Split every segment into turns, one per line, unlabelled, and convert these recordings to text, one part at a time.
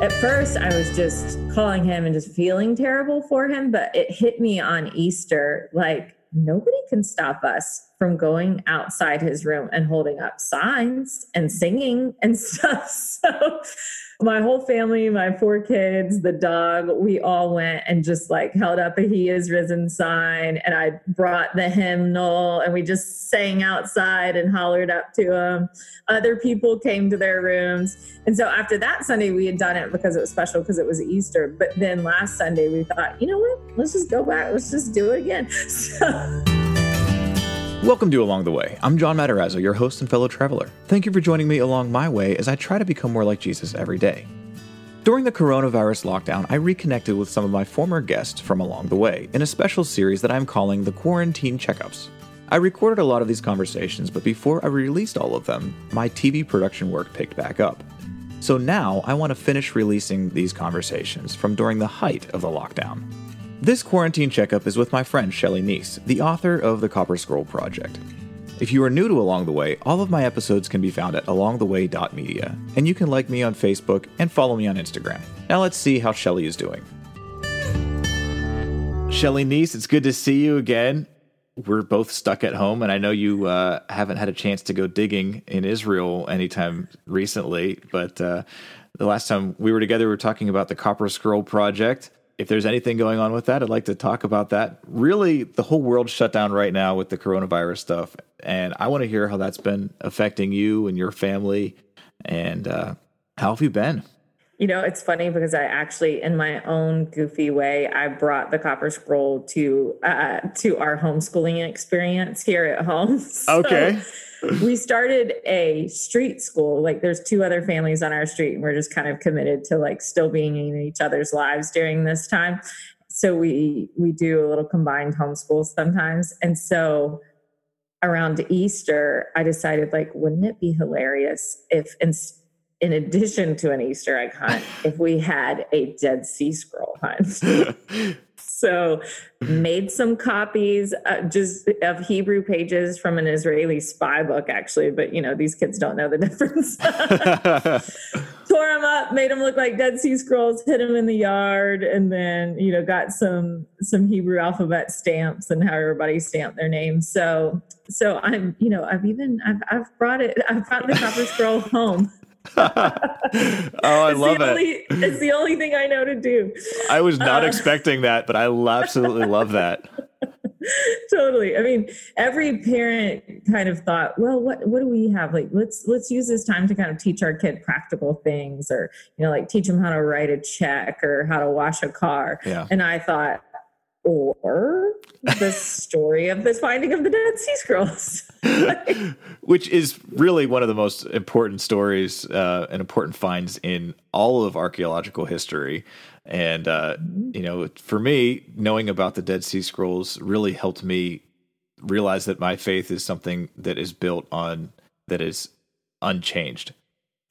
At first, I was just calling him and just feeling terrible for him, but it hit me on Easter like nobody can stop us from going outside his room and holding up signs and singing and stuff. So my whole family, my four kids, the dog, we all went and just like held up a He is risen sign. And I brought the hymnal and we just sang outside and hollered up to him. Other people came to their rooms. And so after that Sunday, we had done it because it was special because it was Easter. But then last Sunday, we thought, you know what? Let's just go back. Let's just do it again. So.
Welcome to Along the Way. I'm John Matarazzo, your host and fellow traveler. Thank you for joining me along my way as I try to become more like Jesus every day. During the coronavirus lockdown, I reconnected with some of my former guests from along the way in a special series that I'm calling the Quarantine Checkups. I recorded a lot of these conversations, but before I released all of them, my TV production work picked back up. So now I want to finish releasing these conversations from during the height of the lockdown. This quarantine checkup is with my friend Shelly Neese, the author of the Copper Scroll Project. If you are new to Along the Way, all of my episodes can be found at alongtheway.media, and you can like me on Facebook and follow me on Instagram. Now let's see how Shelly is doing. Shelly Neese, it's good to see you again. We're both stuck at home, and I know you uh, haven't had a chance to go digging in Israel anytime recently, but uh, the last time we were together, we were talking about the Copper Scroll Project if there's anything going on with that, I'd like to talk about that. Really, the whole world shut down right now with the coronavirus stuff, and I want to hear how that's been affecting you and your family. And uh, how have you been?
You know, it's funny because I actually, in my own goofy way, I brought the Copper Scroll to uh, to our homeschooling experience here at home.
So, okay
we started a street school. Like there's two other families on our street, and we're just kind of committed to like still being in each other's lives during this time. So we we do a little combined homeschool sometimes. And so around Easter, I decided like, wouldn't it be hilarious if in, in addition to an Easter egg hunt, if we had a Dead Sea Scroll hunt? so made some copies uh, just of hebrew pages from an israeli spy book actually but you know these kids don't know the difference. Tore them up made them look like dead sea scrolls hid them in the yard and then you know got some some hebrew alphabet stamps and how everybody stamped their names. So so i'm you know i've even i've, I've brought it i've brought the copper scroll home
I
it's
love it.
Only, it's the only thing I know to do.
I was not uh, expecting that, but I absolutely love that.
totally. I mean, every parent kind of thought, well, what what do we have? Like, let's let's use this time to kind of teach our kid practical things, or you know, like teach them how to write a check or how to wash a car.
Yeah.
And I thought, or the story of the finding of the Dead Sea Scrolls.
Which is really one of the most important stories uh, and important finds in all of archaeological history. And, uh, you know, for me, knowing about the Dead Sea Scrolls really helped me realize that my faith is something that is built on, that is unchanged.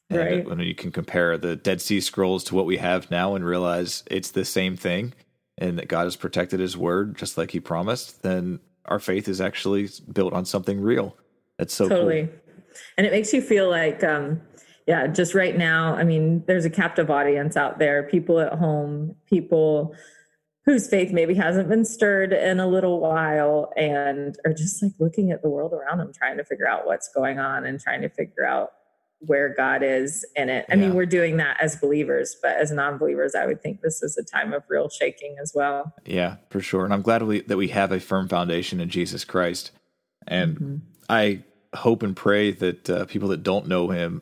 Right.
And when you can compare the Dead Sea Scrolls to what we have now and realize it's the same thing and that God has protected his word just like he promised, then our faith is actually built on something real. That's so
totally.
Cool.
And it makes you feel like, um, yeah, just right now, I mean, there's a captive audience out there, people at home, people whose faith maybe hasn't been stirred in a little while and are just like looking at the world around them, trying to figure out what's going on and trying to figure out where God is in it. I yeah. mean, we're doing that as believers, but as non-believers, I would think this is a time of real shaking as well.
Yeah, for sure. And I'm glad we, that we have a firm foundation in Jesus Christ. And mm-hmm. I hope and pray that uh, people that don't know Him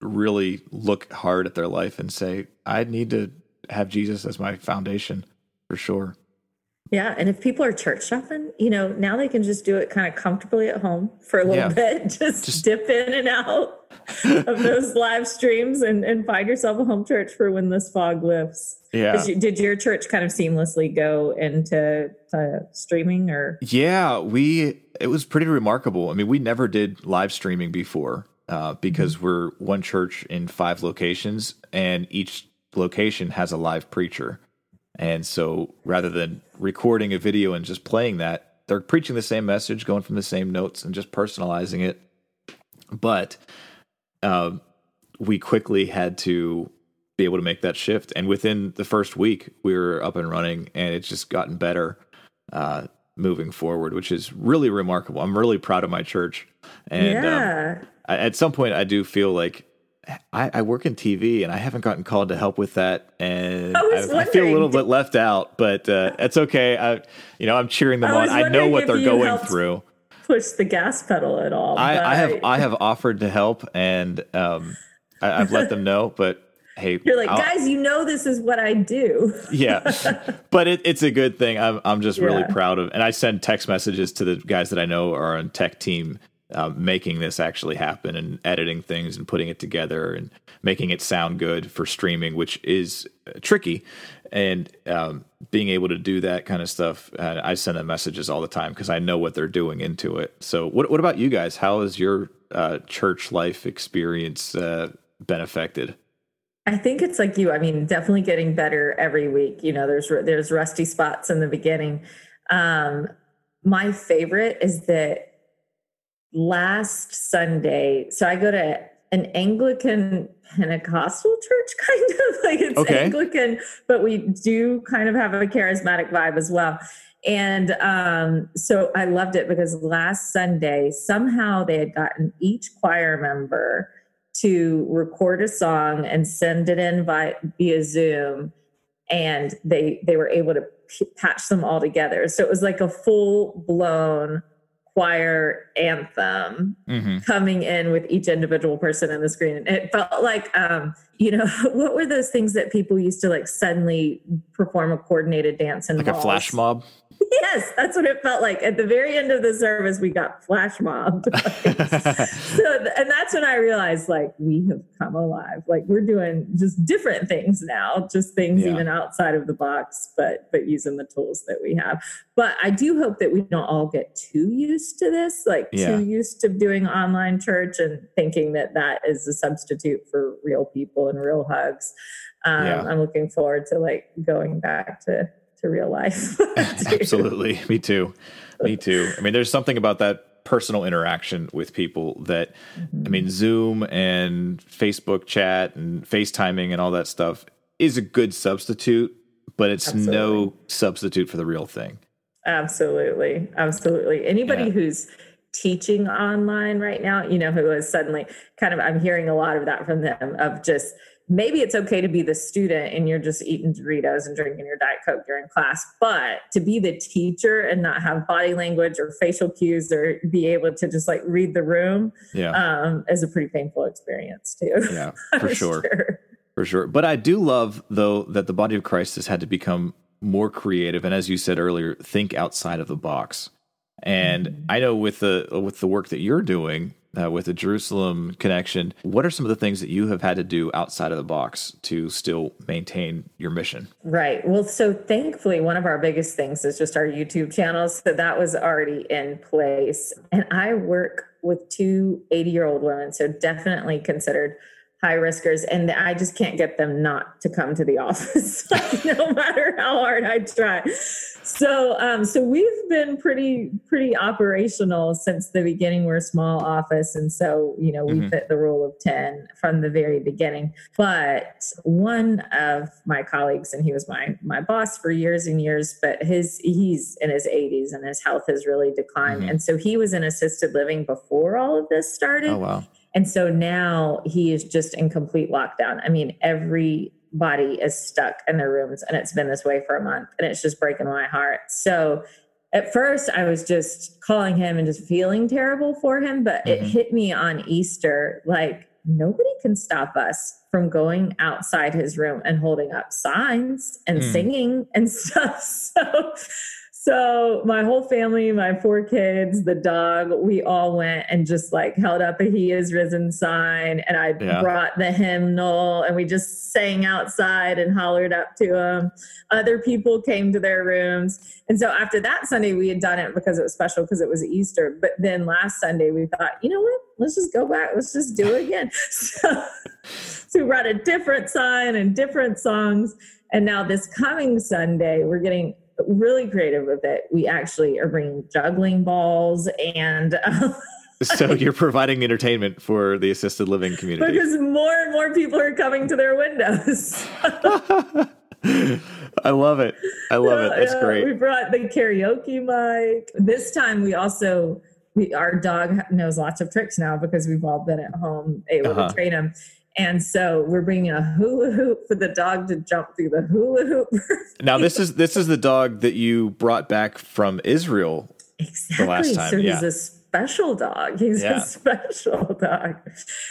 really look hard at their life and say, "I need to have Jesus as my foundation for sure."
Yeah, and if people are church shopping, you know, now they can just do it kind of comfortably at home for a little yeah. bit, just, just dip in and out of those live streams and, and find yourself a home church for when this fog lifts.
Yeah.
Did, you, did your church kind of seamlessly go into streaming or?
Yeah, we, it was pretty remarkable. I mean, we never did live streaming before uh, because mm-hmm. we're one church in five locations and each location has a live preacher. And so rather than recording a video and just playing that, they're preaching the same message, going from the same notes and just personalizing it. But uh, we quickly had to be able to make that shift. And within the first week, we were up and running, and it's just gotten better uh, moving forward, which is really remarkable. I'm really proud of my church. And um,
yeah.
um, I, at some point, I do feel like I, I, work in TV and I haven't gotten called to help with that, and I, I, feel a little bit left out. But uh, it's okay. I, you know, I'm cheering them on. I know what they're going through.
Push the gas pedal at all.
I, I have I have offered to help, and um, I, have let them know. But hey,
you're like, I'll, guys, you know this is what I do.
yeah, but it, it's a good thing. I'm I'm just yeah. really proud of, and I send text messages to the guys that I know are on tech team uh, making this actually happen and editing things and putting it together and making it sound good for streaming, which is uh, tricky. And um, being able to do that kind of stuff, uh, I send them messages all the time because I know what they're doing into it. So, what what about you guys? How has your uh, church life experience uh, been affected?
I think it's like you. I mean, definitely getting better every week. You know, there's there's rusty spots in the beginning. Um, my favorite is that last Sunday, so I go to an Anglican Pentecostal church, kind of like it's okay. Anglican, but we do kind of have a charismatic vibe as well. And um, so I loved it because last Sunday, somehow they had gotten each choir member to record a song and send it in via, via Zoom. And they they were able to p- patch them all together. So it was like a full blown choir anthem mm-hmm. coming in with each individual person in the screen. And it felt like, um, you know, what were those things that people used to like suddenly perform a coordinated dance in
like
malls?
a flash mob?
Yes, that's what it felt like. At the very end of the service, we got flash mobbed. Like, so, and that's when I realized, like, we have come alive. Like, we're doing just different things now, just things yeah. even outside of the box, but but using the tools that we have. But I do hope that we don't all get too used to this, like yeah. too used to doing online church and thinking that that is a substitute for real people and real hugs. Um, yeah. I'm looking forward to like going back to to real life.
Absolutely. Me too. Me too. I mean, there's something about that personal interaction with people that, mm-hmm. I mean, Zoom and Facebook chat and FaceTiming and all that stuff is a good substitute, but it's Absolutely. no substitute for the real thing.
Absolutely. Absolutely. Anybody yeah. who's teaching online right now, you know, who is suddenly kind of, I'm hearing a lot of that from them of just, maybe it's okay to be the student and you're just eating Doritos and drinking your Diet Coke during class, but to be the teacher and not have body language or facial cues or be able to just like read the room yeah. um, is a pretty painful experience too.
Yeah, for sure. sure. For sure. But I do love, though, that the body of Christ has had to become more creative. And as you said earlier, think outside of the box. And mm-hmm. I know with the with the work that you're doing, uh, with the Jerusalem connection. What are some of the things that you have had to do outside of the box to still maintain your mission?
Right. Well, so thankfully, one of our biggest things is just our YouTube channels. So that was already in place. And I work with two 80 year old women. So definitely considered high riskers and i just can't get them not to come to the office no matter how hard i try so um, so we've been pretty pretty operational since the beginning we're a small office and so you know we mm-hmm. fit the rule of 10 from the very beginning but one of my colleagues and he was my my boss for years and years but his he's in his 80s and his health has really declined mm-hmm. and so he was in assisted living before all of this started
oh wow
and so now he is just in complete lockdown. I mean, everybody is stuck in their rooms, and it's been this way for a month, and it's just breaking my heart. So at first, I was just calling him and just feeling terrible for him, but mm-hmm. it hit me on Easter like, nobody can stop us from going outside his room and holding up signs and mm. singing and stuff. So so my whole family, my four kids, the dog, we all went and just like held up a He is risen sign. And I yeah. brought the hymnal and we just sang outside and hollered up to them. Other people came to their rooms. And so after that Sunday, we had done it because it was special because it was Easter. But then last Sunday, we thought, you know what? Let's just go back. Let's just do it again. So, so we brought a different sign and different songs. And now this coming Sunday, we're getting really creative with it. We actually are bringing juggling balls and uh,
so you're providing entertainment for the assisted living community
because more and more people are coming to their windows.
I love it. I love it. That's great.
We brought the karaoke mic. This time we also we our dog knows lots of tricks now because we've all been at home able uh-huh. to train him. And so we're bringing a hula hoop for the dog to jump through the hula hoop.
now this is this is the dog that you brought back from Israel
exactly. the last time. So yeah. he's a special dog. He's yeah. a special dog.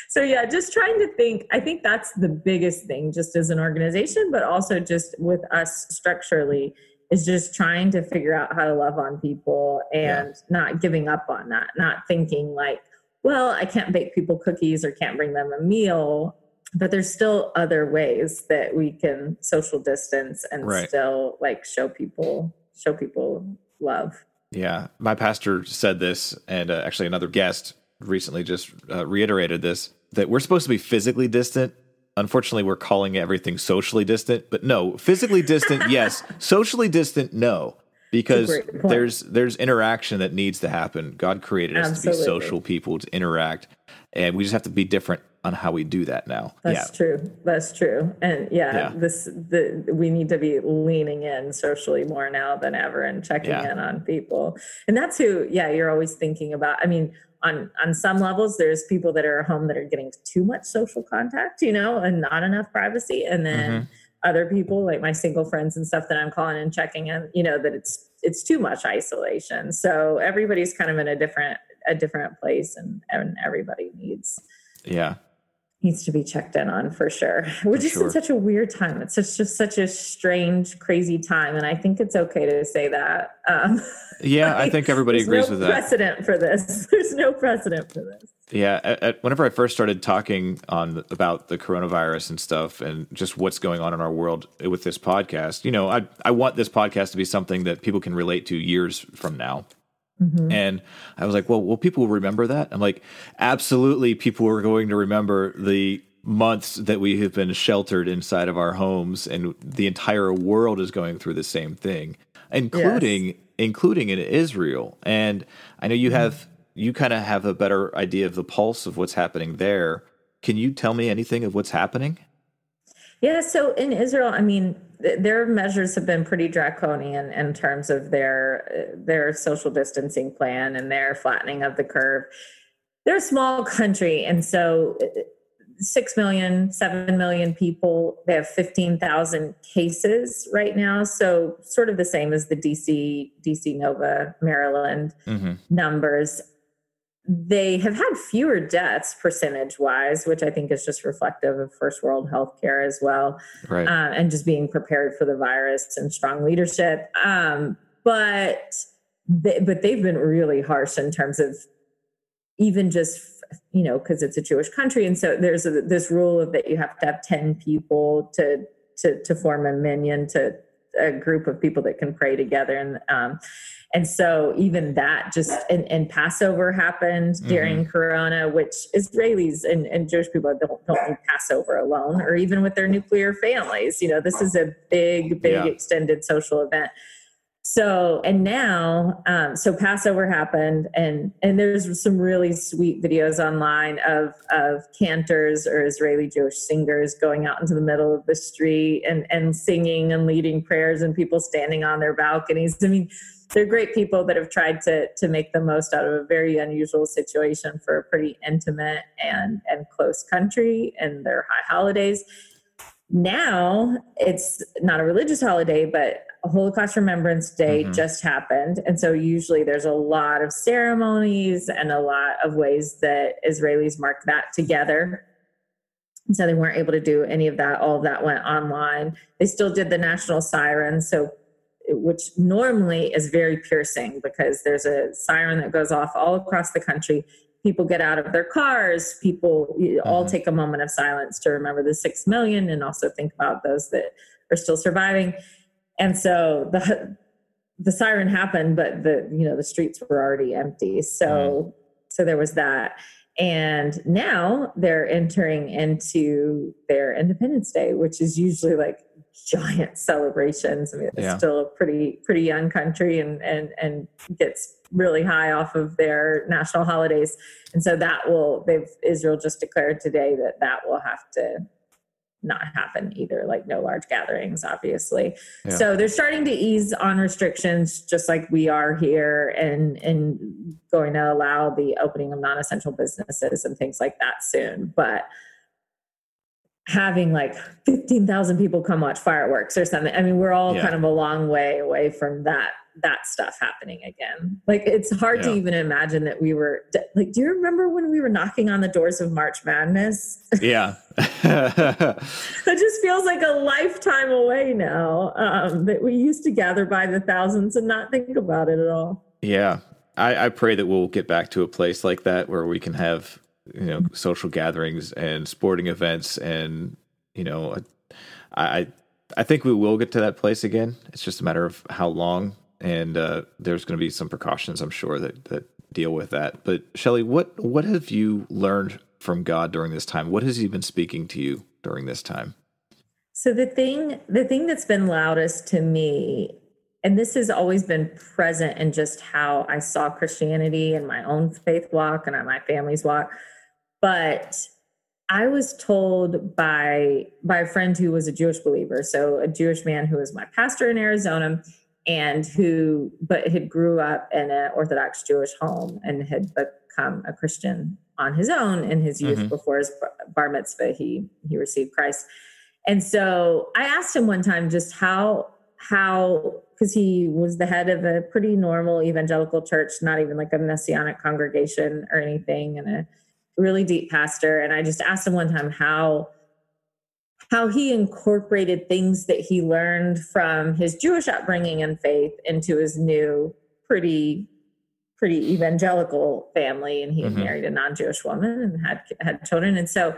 So yeah, just trying to think. I think that's the biggest thing, just as an organization, but also just with us structurally, is just trying to figure out how to love on people and yeah. not giving up on that. Not thinking like, well, I can't bake people cookies or can't bring them a meal. But there's still other ways that we can social distance and right. still like show people show people love.
Yeah, my pastor said this, and uh, actually another guest recently just uh, reiterated this that we're supposed to be physically distant. Unfortunately, we're calling everything socially distant, but no, physically distant, yes. Socially distant, no, because there's there's interaction that needs to happen. God created us Absolutely. to be social people to interact, and we just have to be different on how we do that now.
That's yeah. true. That's true. And yeah, yeah, this the we need to be leaning in socially more now than ever and checking yeah. in on people. And that's who yeah, you're always thinking about. I mean, on on some levels there's people that are home that are getting too much social contact, you know, and not enough privacy and then mm-hmm. Other people like my single friends and stuff that I'm calling and checking in, you know, that it's it's too much isolation. So everybody's kind of in a different a different place and and everybody needs
yeah
needs to be checked in on for sure. We're just sure. in such a weird time. It's just, just such a strange, crazy time, and I think it's okay to say that. Um,
yeah, like, I think everybody agrees
no
with that.
Precedent for this. There's no precedent for this.
Yeah, at, at, whenever I first started talking on about the coronavirus and stuff, and just what's going on in our world with this podcast, you know, I I want this podcast to be something that people can relate to years from now. Mm-hmm. And I was like, well, will people remember that? I'm like, absolutely, people are going to remember the months that we have been sheltered inside of our homes, and the entire world is going through the same thing, including yes. including in Israel. And I know you mm-hmm. have you kind of have a better idea of the pulse of what's happening there. Can you tell me anything of what's happening?
Yeah, so in Israel, I mean, their measures have been pretty draconian in terms of their their social distancing plan and their flattening of the curve. They're a small country, and so six million, seven million people. They have fifteen thousand cases right now, so sort of the same as the DC DC Nova Maryland mm-hmm. numbers they have had fewer deaths percentage wise, which I think is just reflective of first world healthcare as well,
right. uh,
and just being prepared for the virus and strong leadership. Um, but they, but they've been really harsh in terms of even just you know because it's a Jewish country, and so there's a, this rule of that you have to have ten people to to to form a minyan to a group of people that can pray together and um, and so even that just and, and passover happened mm-hmm. during mm-hmm. corona which israelis and, and jewish people don't, don't do passover alone or even with their nuclear families you know this is a big big yeah. extended social event so and now um, so passover happened and and there's some really sweet videos online of of cantors or israeli jewish singers going out into the middle of the street and and singing and leading prayers and people standing on their balconies. I mean they're great people that have tried to to make the most out of a very unusual situation for a pretty intimate and and close country and their high holidays. Now it's not a religious holiday but Holocaust Remembrance Day mm-hmm. just happened. And so usually there's a lot of ceremonies and a lot of ways that Israelis mark that together. And so they weren't able to do any of that. All of that went online. They still did the national siren. So which normally is very piercing because there's a siren that goes off all across the country. People get out of their cars. People mm-hmm. all take a moment of silence to remember the six million and also think about those that are still surviving and so the the siren happened but the you know the streets were already empty so mm. so there was that and now they're entering into their independence day which is usually like giant celebrations. I mean, it's yeah. still a pretty pretty young country and and and gets really high off of their national holidays. And so that will they've Israel just declared today that that will have to not happen either like no large gatherings obviously yeah. so they're starting to ease on restrictions just like we are here and and going to allow the opening of non-essential businesses and things like that soon but having like 15,000 people come watch fireworks or something. I mean, we're all yeah. kind of a long way away from that that stuff happening again. Like it's hard yeah. to even imagine that we were like do you remember when we were knocking on the doors of March Madness?
Yeah.
that just feels like a lifetime away now. Um, that we used to gather by the thousands and not think about it at all.
Yeah. I, I pray that we'll get back to a place like that where we can have you know social gatherings and sporting events and you know I, I I think we will get to that place again. It's just a matter of how long, and uh, there's going to be some precautions, I'm sure, that that deal with that. But Shelly, what what have you learned from God during this time? What has He been speaking to you during this time?
So the thing the thing that's been loudest to me and this has always been present in just how I saw Christianity and my own faith walk and my family's walk but I was told by by a friend who was a Jewish believer, so a Jewish man who was my pastor in Arizona, and who but had grew up in an Orthodox Jewish home and had become a Christian on his own in his youth mm-hmm. before his bar mitzvah. He he received Christ, and so I asked him one time just how how because he was the head of a pretty normal evangelical church, not even like a messianic congregation or anything, and a really deep pastor and i just asked him one time how how he incorporated things that he learned from his jewish upbringing and faith into his new pretty pretty evangelical family and he mm-hmm. married a non-jewish woman and had had children and so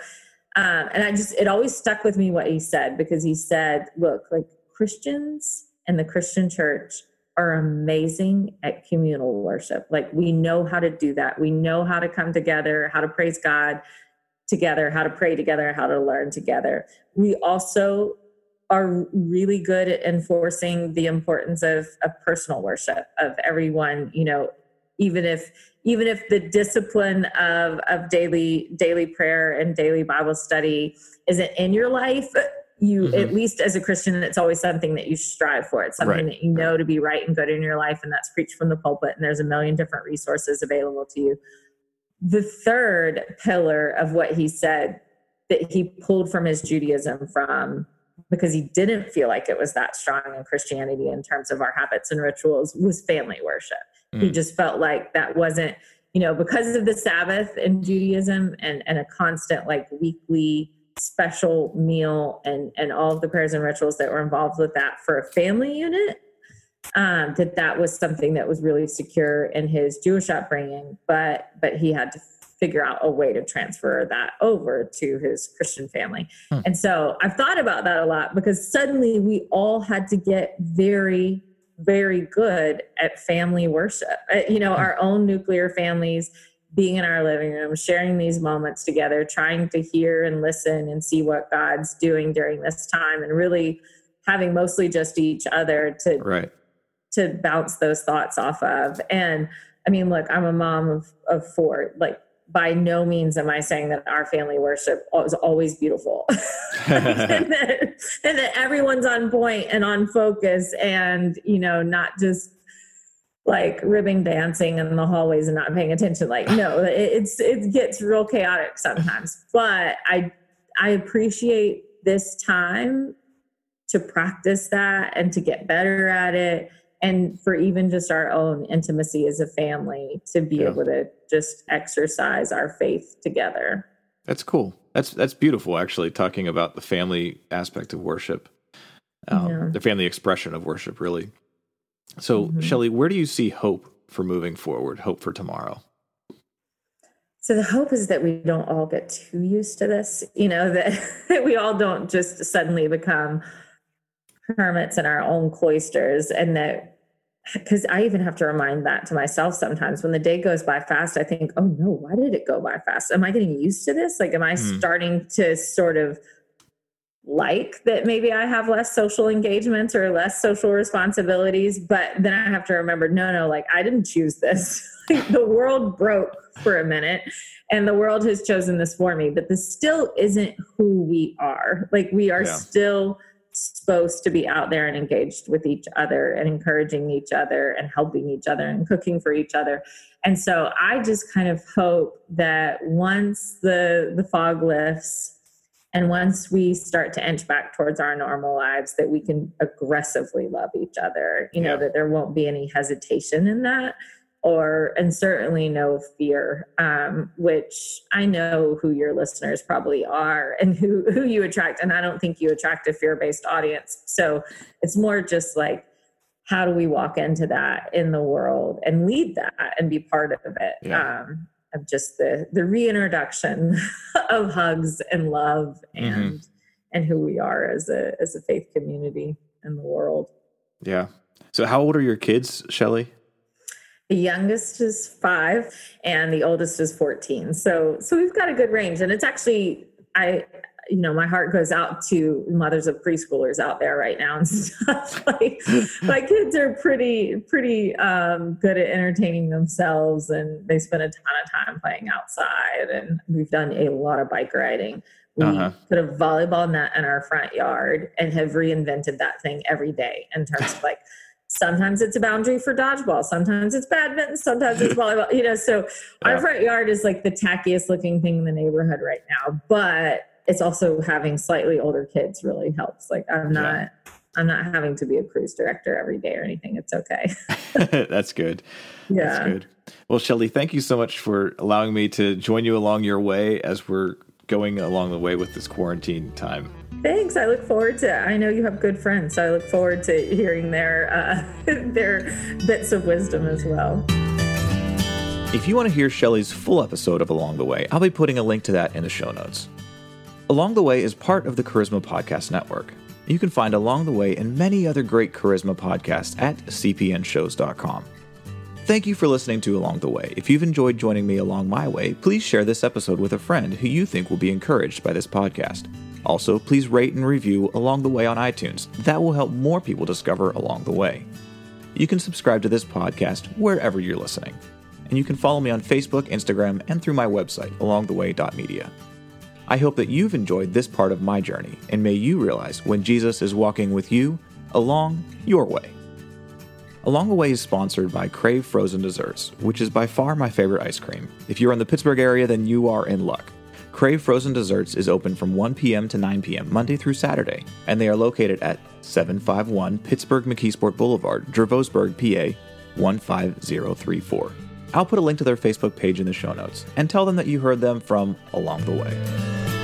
um, and i just it always stuck with me what he said because he said look like christians and the christian church are amazing at communal worship. Like we know how to do that. We know how to come together, how to praise God together, how to pray together, how to learn together. We also are really good at enforcing the importance of, of personal worship of everyone, you know, even if even if the discipline of of daily daily prayer and daily Bible study isn't in your life, you mm-hmm. at least as a christian it's always something that you strive for it's something right. that you know to be right and good in your life and that's preached from the pulpit and there's a million different resources available to you the third pillar of what he said that he pulled from his judaism from because he didn't feel like it was that strong in christianity in terms of our habits and rituals was family worship mm. he just felt like that wasn't you know because of the sabbath in judaism and and a constant like weekly special meal and and all of the prayers and rituals that were involved with that for a family unit um, that that was something that was really secure in his jewish upbringing but but he had to figure out a way to transfer that over to his christian family hmm. and so i've thought about that a lot because suddenly we all had to get very very good at family worship uh, you know hmm. our own nuclear families being in our living room, sharing these moments together, trying to hear and listen and see what God's doing during this time, and really having mostly just each other to
right.
To bounce those thoughts off of. And I mean, look, I'm a mom of of four. Like, by no means am I saying that our family worship is always beautiful, and, that, and that everyone's on point and on focus, and you know, not just like ribbing dancing in the hallways and not paying attention like no it, it's it gets real chaotic sometimes but i i appreciate this time to practice that and to get better at it and for even just our own intimacy as a family to be yeah. able to just exercise our faith together
that's cool that's that's beautiful actually talking about the family aspect of worship um, yeah. the family expression of worship really so, mm-hmm. Shelly, where do you see hope for moving forward, hope for tomorrow?
So the hope is that we don't all get too used to this, you know, that, that we all don't just suddenly become hermits in our own cloisters and that because I even have to remind that to myself sometimes when the day goes by fast, I think, oh no, why did it go by fast? Am I getting used to this? Like, am I mm. starting to sort of like that maybe I have less social engagements or less social responsibilities, but then I have to remember no, no, like I didn't choose this. the world broke for a minute and the world has chosen this for me, but this still isn't who we are. Like we are yeah. still supposed to be out there and engaged with each other and encouraging each other and helping each other and cooking for each other. And so I just kind of hope that once the the fog lifts and once we start to inch back towards our normal lives, that we can aggressively love each other, you know, that there won't be any hesitation in that or and certainly no fear um, which i know who your listeners probably are and who who you attract and i don't think you attract a fear-based audience so it's more just like how do we walk into that in the world and lead that and be part of it yeah. um, of just the the reintroduction of hugs and love mm-hmm. and mm-hmm. and who we are as a as a faith community in the world.
Yeah. So how old are your kids, Shelly?
The youngest is five and the oldest is 14. So so we've got a good range. And it's actually I you know, my heart goes out to mothers of preschoolers out there right now and stuff. like my kids are pretty, pretty um, good at entertaining themselves, and they spend a ton of time playing outside. And we've done a lot of bike riding. We uh-huh. put a volleyball net in our front yard and have reinvented that thing every day in terms of like. Sometimes it's a boundary for dodgeball. Sometimes it's badminton. Sometimes it's volleyball. You know, so our front yard is like the tackiest looking thing in the neighborhood right now. But it's also having slightly older kids really helps. Like I'm not yeah. I'm not having to be a cruise director every day or anything. It's okay.
That's good.
Yeah.
That's good. Well, Shelly, thank you so much for allowing me to join you along your way as we're going along the way with this quarantine time.
Thanks. I look forward to. I know you have good friends, so I look forward to hearing their uh, their bits of wisdom as well.
If you want to hear Shelly's full episode of Along the Way, I'll be putting a link to that in the show notes. Along the Way is part of the Charisma Podcast Network. You can find Along the Way and many other great Charisma podcasts at cpnshows.com. Thank you for listening to Along the Way. If you've enjoyed joining me along my way, please share this episode with a friend who you think will be encouraged by this podcast. Also, please rate and review Along the Way on iTunes. That will help more people discover Along the Way. You can subscribe to this podcast wherever you're listening. And you can follow me on Facebook, Instagram, and through my website, alongtheway.media. I hope that you've enjoyed this part of my journey, and may you realize when Jesus is walking with you along your way. Along the Way is sponsored by Crave Frozen Desserts, which is by far my favorite ice cream. If you're in the Pittsburgh area, then you are in luck. Crave Frozen Desserts is open from 1 p.m. to 9 p.m. Monday through Saturday, and they are located at 751 Pittsburgh McKeesport Boulevard, Dravosburg, PA 15034. I'll put a link to their Facebook page in the show notes and tell them that you heard them from Along the Way.